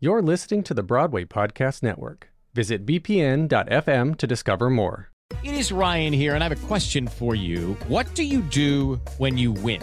You're listening to the Broadway Podcast Network. Visit bpn.fm to discover more. It is Ryan here, and I have a question for you. What do you do when you win?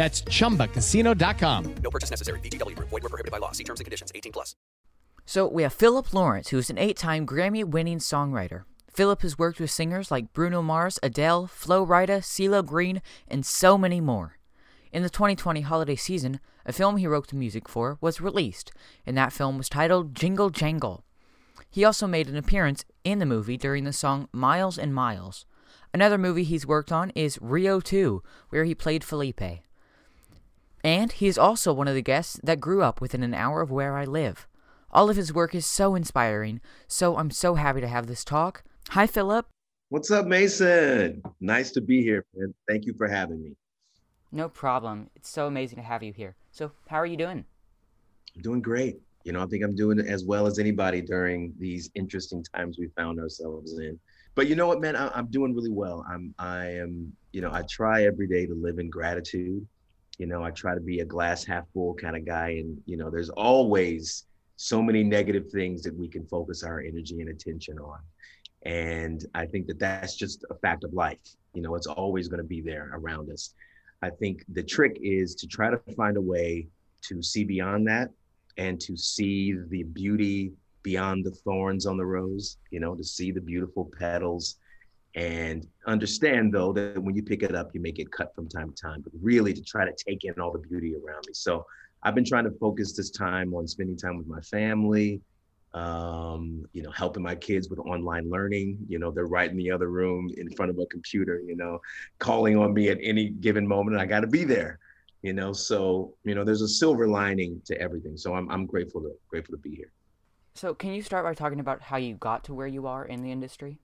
That's chumbacasino.com. No purchase necessary. VGW. Void were prohibited by law. See terms and conditions. 18 plus. So we have Philip Lawrence, who's an eight-time Grammy-winning songwriter. Philip has worked with singers like Bruno Mars, Adele, Flo Rida, CeeLo Green, and so many more. In the 2020 holiday season, a film he wrote the music for was released, and that film was titled Jingle Jangle. He also made an appearance in the movie during the song Miles and Miles. Another movie he's worked on is Rio 2, where he played Felipe. And he is also one of the guests that grew up within an hour of where I live. All of his work is so inspiring, so I'm so happy to have this talk. Hi, Philip. What's up, Mason? Nice to be here, man. Thank you for having me. No problem. It's so amazing to have you here. So, how are you doing? I'm doing great. You know, I think I'm doing as well as anybody during these interesting times we found ourselves in. But you know what, man? I, am doing really well. I'm, I am, you know, I try every day to live in gratitude. You know, I try to be a glass half full kind of guy. And, you know, there's always so many negative things that we can focus our energy and attention on. And I think that that's just a fact of life. You know, it's always going to be there around us. I think the trick is to try to find a way to see beyond that and to see the beauty beyond the thorns on the rose, you know, to see the beautiful petals and understand though that when you pick it up, you may get cut from time to time, but really to try to take in all the beauty around me. So I've been trying to focus this time on spending time with my family, um, you know, helping my kids with online learning. You know, they're right in the other room in front of a computer, you know, calling on me at any given moment. I got to be there, you know. So, you know, there's a silver lining to everything. So I'm, I'm grateful to grateful to be here. So, can you start by talking about how you got to where you are in the industry?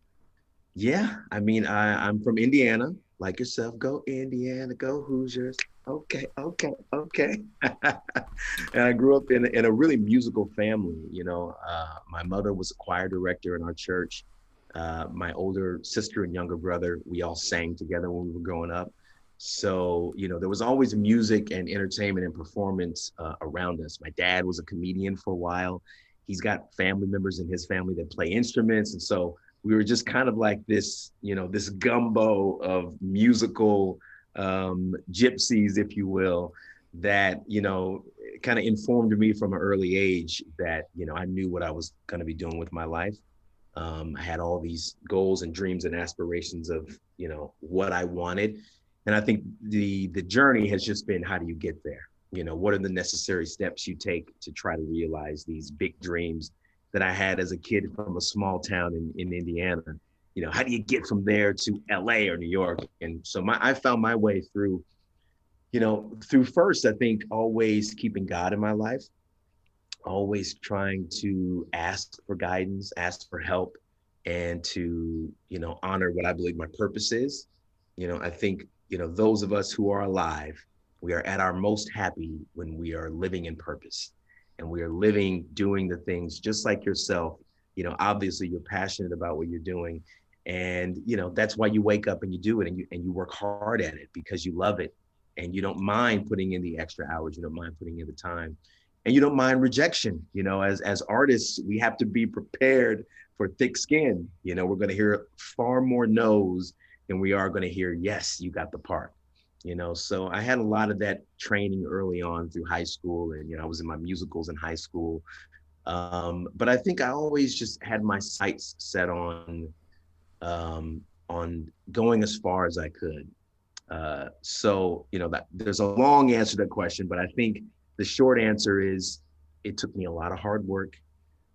Yeah, I mean, I, I'm from Indiana, like yourself. Go Indiana, go Hoosiers. Okay, okay, okay. and I grew up in, in a really musical family. You know, uh, my mother was a choir director in our church. Uh, my older sister and younger brother, we all sang together when we were growing up. So, you know, there was always music and entertainment and performance uh, around us. My dad was a comedian for a while. He's got family members in his family that play instruments. And so we were just kind of like this, you know, this gumbo of musical um, gypsies, if you will, that, you know, kind of informed me from an early age that, you know, I knew what I was going to be doing with my life. Um, I had all these goals and dreams and aspirations of, you know, what I wanted. And I think the the journey has just been how do you get there? You know, what are the necessary steps you take to try to realize these big dreams that I had as a kid from a small town in, in Indiana. You know, how do you get from there to LA or New York? And so my I found my way through, you know, through first, I think always keeping God in my life, always trying to ask for guidance, ask for help, and to, you know, honor what I believe my purpose is. You know, I think, you know, those of us who are alive, we are at our most happy when we are living in purpose and we are living, doing the things just like yourself. You know, obviously you're passionate about what you're doing. And, you know, that's why you wake up and you do it and you and you work hard at it because you love it and you don't mind putting in the extra hours, you don't mind putting in the time. And you don't mind rejection. You know, as as artists, we have to be prepared for thick skin. You know, we're going to hear far more no's than we are going to hear yes, you got the part you know so i had a lot of that training early on through high school and you know i was in my musicals in high school um, but i think i always just had my sights set on um, on going as far as i could Uh, so you know that there's a long answer to that question, but I think the short answer is it took me a lot of hard work,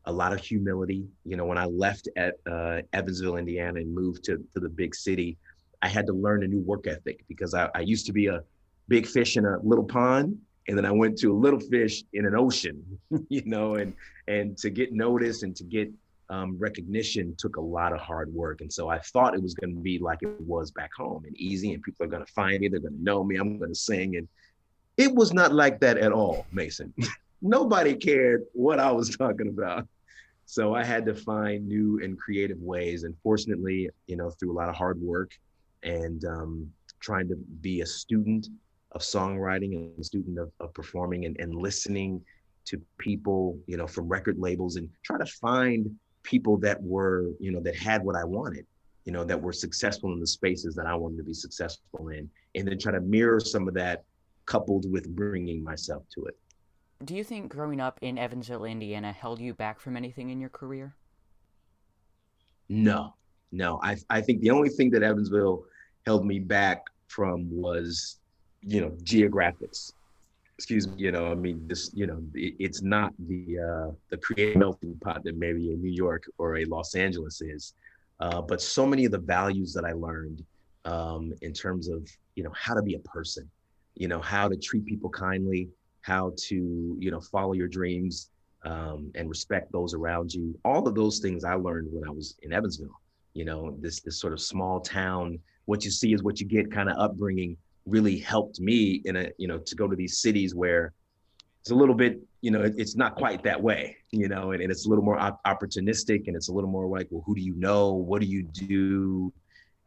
a lot of humility. You know, when I left at uh, Evansville, Indiana, and moved to to the big city, I had to learn a new work ethic because I, I used to be a big fish in a little pond, and then I went to a little fish in an ocean. You know, and and to get noticed and to get um, recognition took a lot of hard work. And so I thought it was going to be like it was back home and easy, and people are going to find me, they're going to know me, I'm going to sing. And it was not like that at all, Mason. Nobody cared what I was talking about. So I had to find new and creative ways. And fortunately, you know, through a lot of hard work and um, trying to be a student of songwriting and a student of, of performing and, and listening to people, you know, from record labels and try to find people that were, you know, that had what I wanted, you know, that were successful in the spaces that I wanted to be successful in, and then try to mirror some of that coupled with bringing myself to it. Do you think growing up in Evansville, Indiana held you back from anything in your career? No, no. I, I think the only thing that Evansville held me back from was, you know, geographics excuse me, you know, I mean, this, you know, it, it's not the uh, the creative melting pot that maybe a New York or a Los Angeles is, uh, but so many of the values that I learned um, in terms of, you know, how to be a person, you know, how to treat people kindly, how to, you know, follow your dreams um, and respect those around you. All of those things I learned when I was in Evansville. You know, this this sort of small town, what you see is what you get kind of upbringing really helped me in a you know to go to these cities where it's a little bit you know it, it's not quite that way you know and, and it's a little more op- opportunistic and it's a little more like well who do you know? What do you do?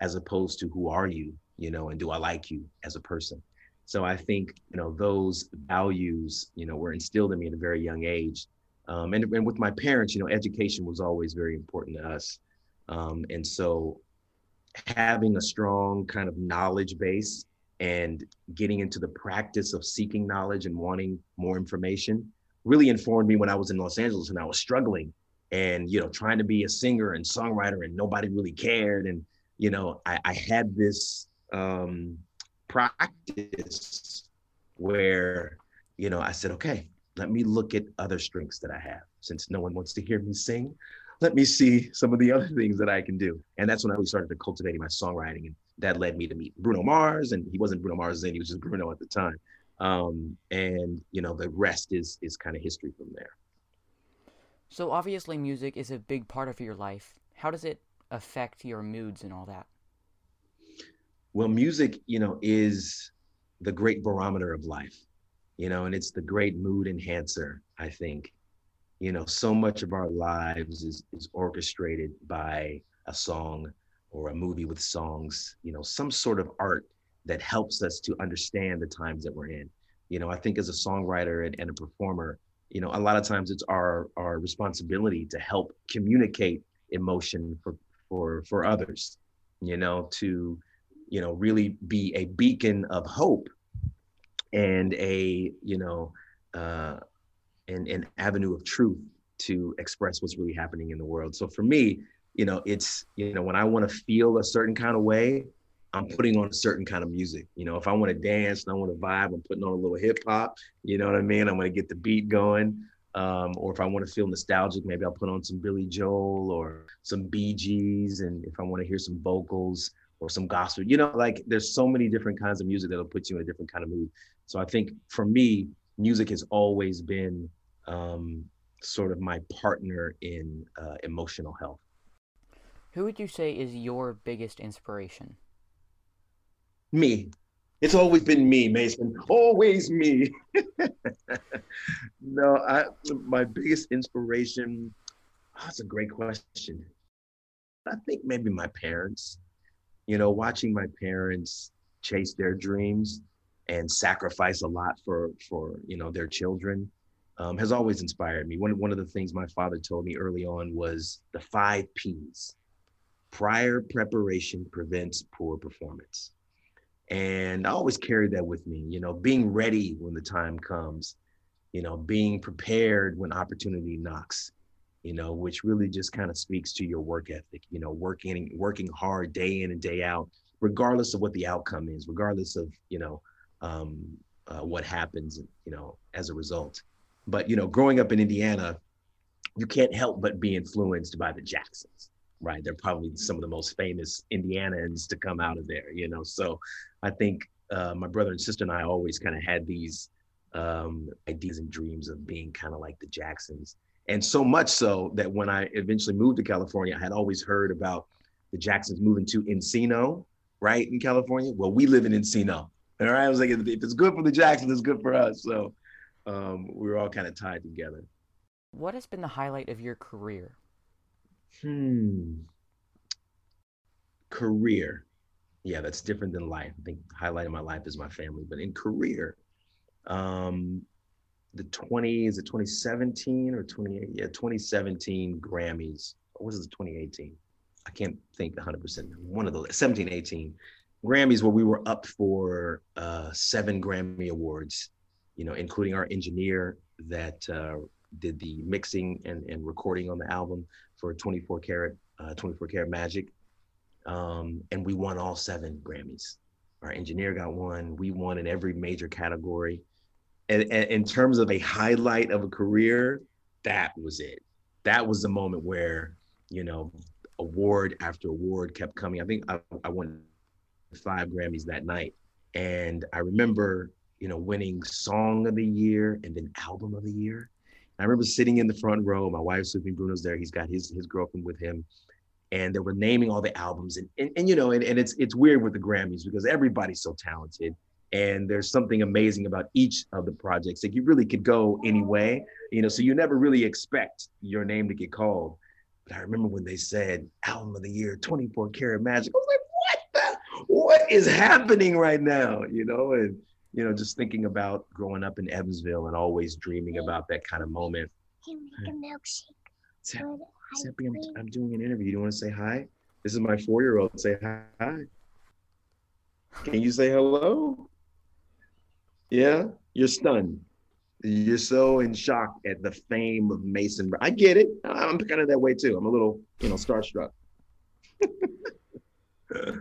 As opposed to who are you? You know and do i like you as a person? So i think you know those values you know were instilled in me at a very young age. Um, and, and with my parents you know education was always very important to us. Um, and so having a strong kind of knowledge base and getting into the practice of seeking knowledge and wanting more information really informed me when I was in Los Angeles and I was struggling and you know trying to be a singer and songwriter and nobody really cared. And you know I, I had this um, practice where you know I said okay let me look at other strengths that I have since no one wants to hear me sing let me see some of the other things that I can do and that's when I really started to cultivating my songwriting and that led me to meet Bruno Mars, and he wasn't Bruno Mars then; he was just Bruno at the time. Um, and you know, the rest is is kind of history from there. So obviously, music is a big part of your life. How does it affect your moods and all that? Well, music, you know, is the great barometer of life, you know, and it's the great mood enhancer. I think, you know, so much of our lives is is orchestrated by a song or a movie with songs, you know, some sort of art that helps us to understand the times that we're in. You know, I think as a songwriter and, and a performer, you know, a lot of times it's our our responsibility to help communicate emotion for for for others, you know, to you know really be a beacon of hope and a you know uh, an, an avenue of truth to express what's really happening in the world. So for me, you know, it's, you know, when I want to feel a certain kind of way, I'm putting on a certain kind of music. You know, if I want to dance and I want to vibe, I'm putting on a little hip hop. You know what I mean? I'm going to get the beat going. Um, or if I want to feel nostalgic, maybe I'll put on some Billy Joel or some Bee Gees. And if I want to hear some vocals or some gospel, you know, like there's so many different kinds of music that'll put you in a different kind of mood. So I think for me, music has always been um, sort of my partner in uh, emotional health. Who would you say is your biggest inspiration? Me. It's always been me, Mason. Always me. no, I my biggest inspiration. Oh, that's a great question. I think maybe my parents. You know, watching my parents chase their dreams and sacrifice a lot for for you know their children um, has always inspired me. One one of the things my father told me early on was the five P's prior preparation prevents poor performance. And I always carry that with me, you know, being ready when the time comes, you know, being prepared when opportunity knocks, you know, which really just kind of speaks to your work ethic, you know, working working hard day in and day out, regardless of what the outcome is, regardless of you know um, uh, what happens, you know, as a result. But you know, growing up in Indiana, you can't help but be influenced by the Jacksons, right? They're probably some of the most famous Indianans to come out of there, you know. So I think uh, my brother and sister and I always kind of had these um, ideas and dreams of being kind of like the Jacksons. And so much so that when I eventually moved to California, I had always heard about the Jacksons moving to Encino, right, in California. Well, we live in Encino. All right. I was like, if it's good for the Jacksons, it's good for us. So um, we were all kind of tied together. What has been the highlight of your career? Hmm. Career. Yeah, that's different than life. I think the highlight of my life is my family. But in career, um, the 20, is it 2017 or 28? Yeah, 2017 Grammys. Or was it 2018? I can't think 100%. One of those, 17, 18 Grammys where we were up for uh, seven Grammy Awards, you know, including our engineer that uh, did the mixing and, and recording on the album for 24 karat, uh, 24 karat magic. Um, and we won all seven Grammys. Our engineer got one. We won in every major category. And, and in terms of a highlight of a career, that was it. That was the moment where, you know, award after award kept coming. I think I, I won five Grammys that night. And I remember, you know, winning Song of the Year and then Album of the Year. I remember sitting in the front row. My wife's me. Bruno's there. He's got his his girlfriend with him, and they were naming all the albums. And and, and you know, and, and it's it's weird with the Grammys because everybody's so talented, and there's something amazing about each of the projects. Like you really could go any way, you know. So you never really expect your name to get called. But I remember when they said Album of the Year, 24 Karat Magic. I was like, what is happening right now? You know, and you know, just thinking about growing up in Evansville and always dreaming about that kind of moment. Can make a milkshake. Seppi, I'm, I'm doing an interview. Do you want to say hi? This is my four-year-old. Say hi. Can you say hello? Yeah, you're stunned. You're so in shock at the fame of Mason. I get it. I'm kind of that way too. I'm a little, you know, starstruck.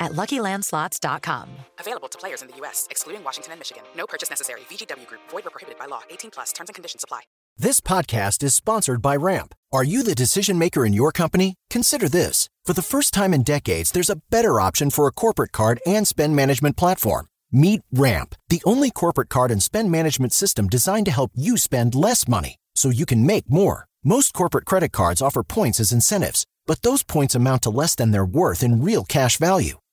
at LuckyLandSlots.com. Available to players in the U.S., excluding Washington and Michigan. No purchase necessary. VGW Group. Void or prohibited by law. 18 plus. Terms and conditions apply. This podcast is sponsored by Ramp. Are you the decision maker in your company? Consider this. For the first time in decades, there's a better option for a corporate card and spend management platform. Meet Ramp, the only corporate card and spend management system designed to help you spend less money so you can make more. Most corporate credit cards offer points as incentives, but those points amount to less than their worth in real cash value.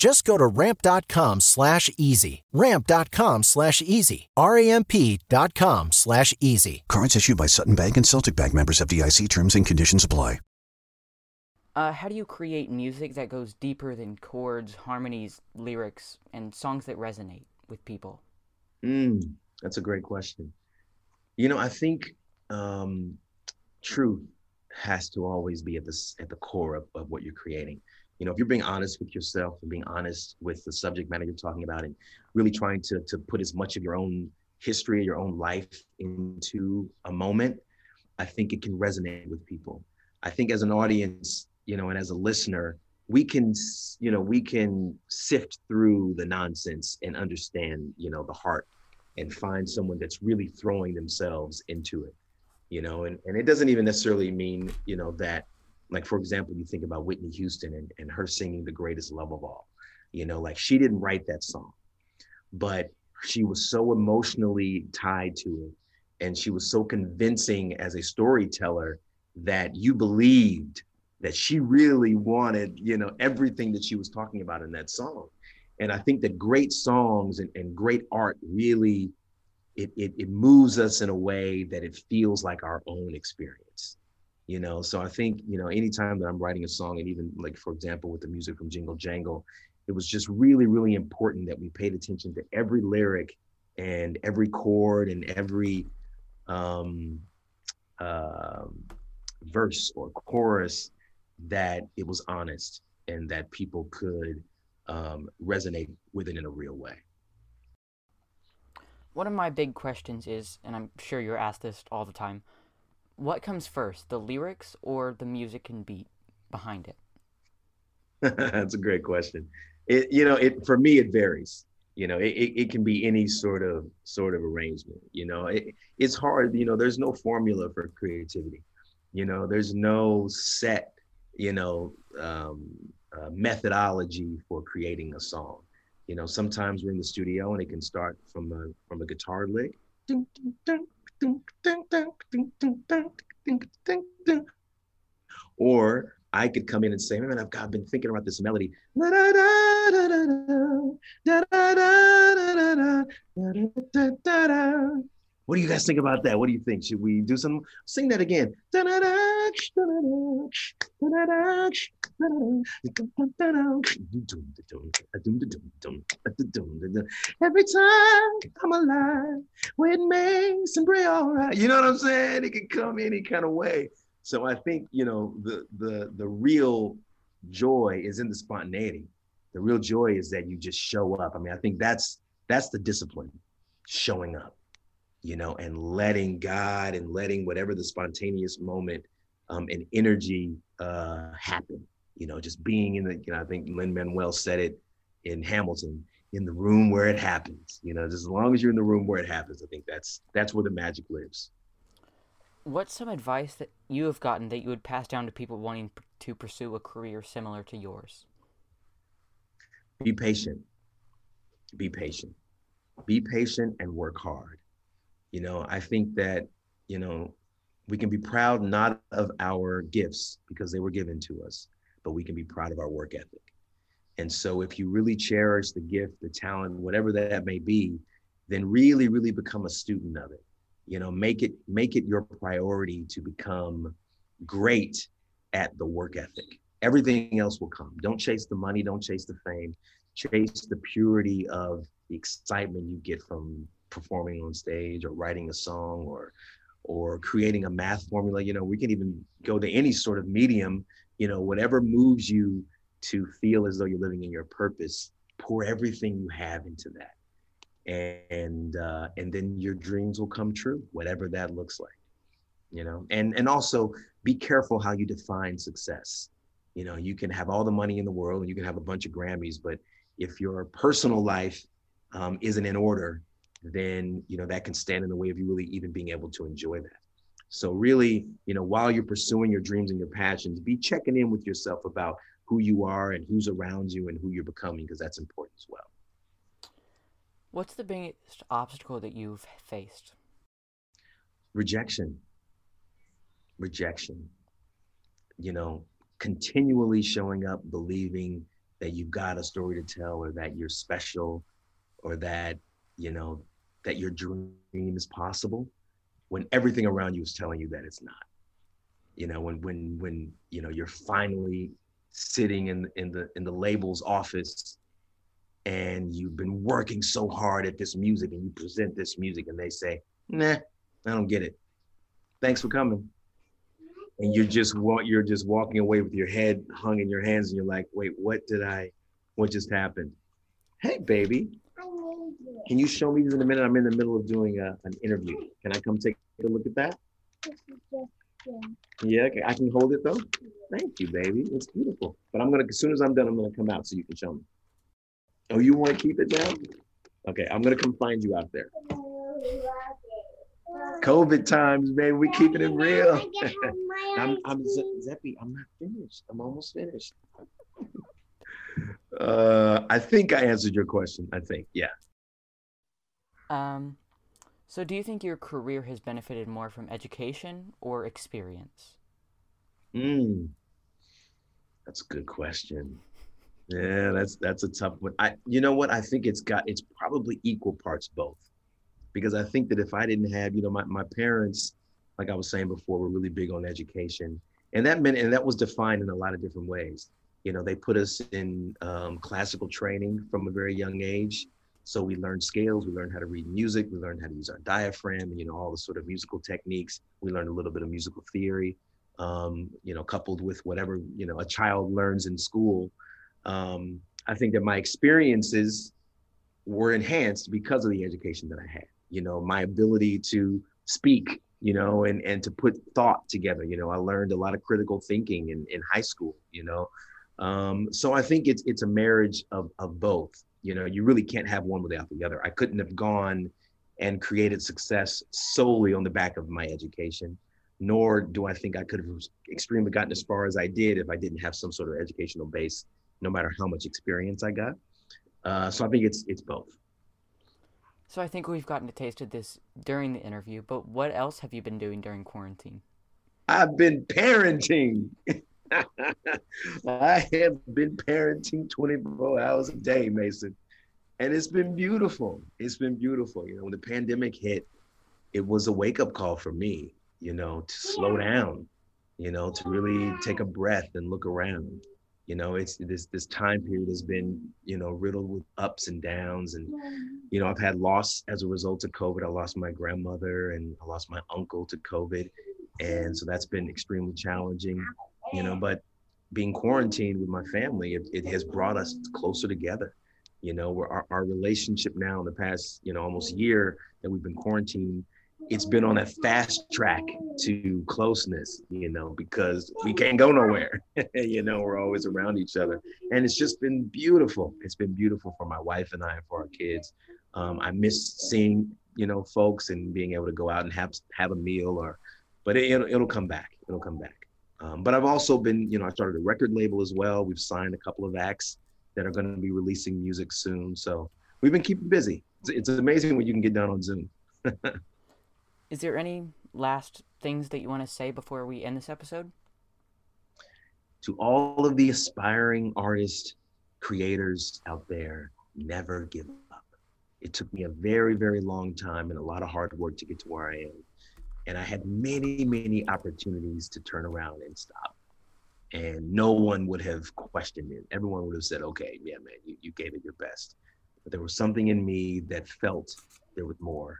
Just go to ramp.com slash easy. Ramp.com slash easy. R-A-M-P.com slash easy. Cards issued by Sutton Bank and Celtic Bank members FDIC terms and conditions apply. Uh, how do you create music that goes deeper than chords, harmonies, lyrics, and songs that resonate with people? Mm, that's a great question. You know, I think um, truth has to always be at the, at the core of, of what you're creating you know if you're being honest with yourself and being honest with the subject matter you're talking about and really trying to to put as much of your own history your own life into a moment i think it can resonate with people. I think as an audience you know and as a listener we can you know we can sift through the nonsense and understand you know the heart and find someone that's really throwing themselves into it you know and, and it doesn't even necessarily mean you know that like for example you think about whitney houston and, and her singing the greatest love of all you know like she didn't write that song but she was so emotionally tied to it and she was so convincing as a storyteller that you believed that she really wanted you know everything that she was talking about in that song. And i think that great songs and, and great art really it, it it moves us in a way that it feels like our own experience you know? So i think you know anytime that i'm writing a song and even like for example with the music from jingle jangle it was just really really important that we paid attention to every lyric and every chord and every um, uh, verse or chorus that it was honest and that people could um, resonate with it in a real way. One of my big questions is, and I'm sure you're asked this all the time, what comes first, the lyrics or the music and beat behind it? That's a great question. It, you know, it for me it varies. You know, it, it, it can be any sort of sort of arrangement. You know, it, it's hard. You know, there's no formula for creativity. You know, there's no set. You know, um, uh, methodology for creating a song. You know, sometimes we're in the studio and it can start from a from a guitar lick. Or I could come in and say, man, I've, I've been thinking about this melody. What do you guys think about that? What do you think? Should we do some? Sing that again. Every time I'm alive, with makes and pray all right. You know what I'm saying? It can come any kind of way. So I think you know the the the real joy is in the spontaneity. The real joy is that you just show up. I mean, I think that's that's the discipline, showing up, you know, and letting God and letting whatever the spontaneous moment um, and energy uh, happen. You know, just being in the. You know, I think Lin Manuel said it in Hamilton, in the room where it happens. You know, just as long as you're in the room where it happens, I think that's that's where the magic lives. What's some advice that you have gotten that you would pass down to people wanting to pursue a career similar to yours? be patient be patient be patient and work hard you know i think that you know we can be proud not of our gifts because they were given to us but we can be proud of our work ethic and so if you really cherish the gift the talent whatever that may be then really really become a student of it you know make it make it your priority to become great at the work ethic everything else will come. Don't chase the money, don't chase the fame, chase the purity of the excitement you get from performing on stage or writing a song or or creating a math formula. You know, we can even go to any sort of medium, you know, whatever moves you to feel as though you're living in your purpose, pour everything you have into that. And uh, and then your dreams will come true, whatever that looks like. You know, and and also be careful how you define success you know, you can have all the money in the world and you can have a bunch of Grammys, but if your personal life um, isn't in order, then you know that can stand in the way of you really even being able to enjoy that. So really, you know, while you're pursuing your dreams and your passions, be checking in with yourself about who you are and who's around you and who you're becoming, because that's important as well. What's the biggest obstacle that you've faced? Rejection. Rejection. You know, continually showing up believing that you've got a story to tell or that you're special or that you know that your dream is possible when everything around you is telling you that it's not. You know when when when you know you're finally sitting in in the in the label's office and you've been working so hard at this music and you present this music and they say nah i don't get it. Thanks for coming. And you're just you're just walking away with your head hung in your hands and you're like wait what did i what just happened? Hey baby can you show me this in a minute i'm in the middle of doing a, an interview can i come take a look at that yeah i can hold it though thank you baby it's beautiful but i'm gonna as soon as i'm done i'm gonna come out so you can show me oh you want to keep it down okay i'm gonna come find you out there COVID times, baby. We keeping it real. I'm, I'm Zeppy. I'm not finished. I'm almost finished. uh, I think I answered your question. I think, yeah. Um, so do you think your career has benefited more from education or experience? Mm. That's a good question. Yeah, that's that's a tough one. I you know what? I think it's got it's probably equal parts both. Because I think that if I didn't have, you know, my, my parents, like I was saying before, were really big on education. And that meant and that was defined in a lot of different ways. You know, they put us in um, classical training from a very young age. So we learned scales, we learned how to read music, we learned how to use our diaphragm, you know, all the sort of musical techniques. We learned a little bit of musical theory, um, you know, coupled with whatever, you know, a child learns in school. Um, I think that my experiences were enhanced because of the education that I had. You know, my ability to speak, you know, and and to put thought together. You know, I learned a lot of critical thinking in, in high school, you know. Um, so I think it's it's a marriage of of both you know you really can't have one without the other. I couldn't have gone and created success solely on the back of my education nor do i think i could have extremely gotten as far as i did if i didn't have some sort of educational base no matter how much experience i got. Uh, so i think it's it's both. So i think we've gotten a taste of this during the interview but what else have you been doing during quarantine? I've been parenting I have been parenting 24 hours a day, Mason. And it's been beautiful. It's been beautiful. You know, when the pandemic hit, it was a wake up call for me, you know, to slow down, you know, to really take a breath and look around. You know, it's this this time period has been, you know, riddled with ups and downs. And, you know, I've had loss as a result of COVID. I lost my grandmother and I lost my uncle to COVID. And so that's been extremely challenging you know but being quarantined with my family it, it has brought us closer together. You know where our, our relationship now in the past you know almost year that we've been quarantined it's been on a fast track to closeness you know because we can't go nowhere. You know we're always around each other. And it's just been beautiful. It's been beautiful for my wife and i and for our kids. Um, i miss seeing you know folks and being able to go out and have have a meal or but it, it'll, it'll come back. It'll come back um, but I've also been, you know, I started a record label as well. We've signed a couple of acts that are going to be releasing music soon. So we've been keeping busy. It's, it's amazing what you can get done on Zoom. Is there any last things that you want to say before we end this episode? To all of the aspiring artists, creators out there, never give up. It took me a very, very long time and a lot of hard work to get to where I am. And I had many, many opportunities to turn around and stop. And no one would have questioned it. Everyone would have said, okay, yeah, man, you, you gave it your best. But there was something in me that felt there was more.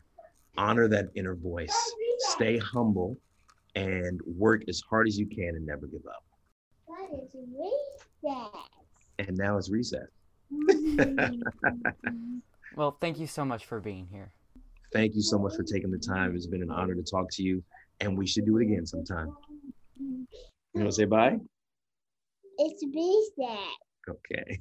Honor that inner voice, stay humble, and work as hard as you can and never give up. What is recess? And now it's recess. well, thank you so much for being here. Thank you so much for taking the time. It's been an honor to talk to you, and we should do it again sometime. You want to say bye? It's recess. Okay.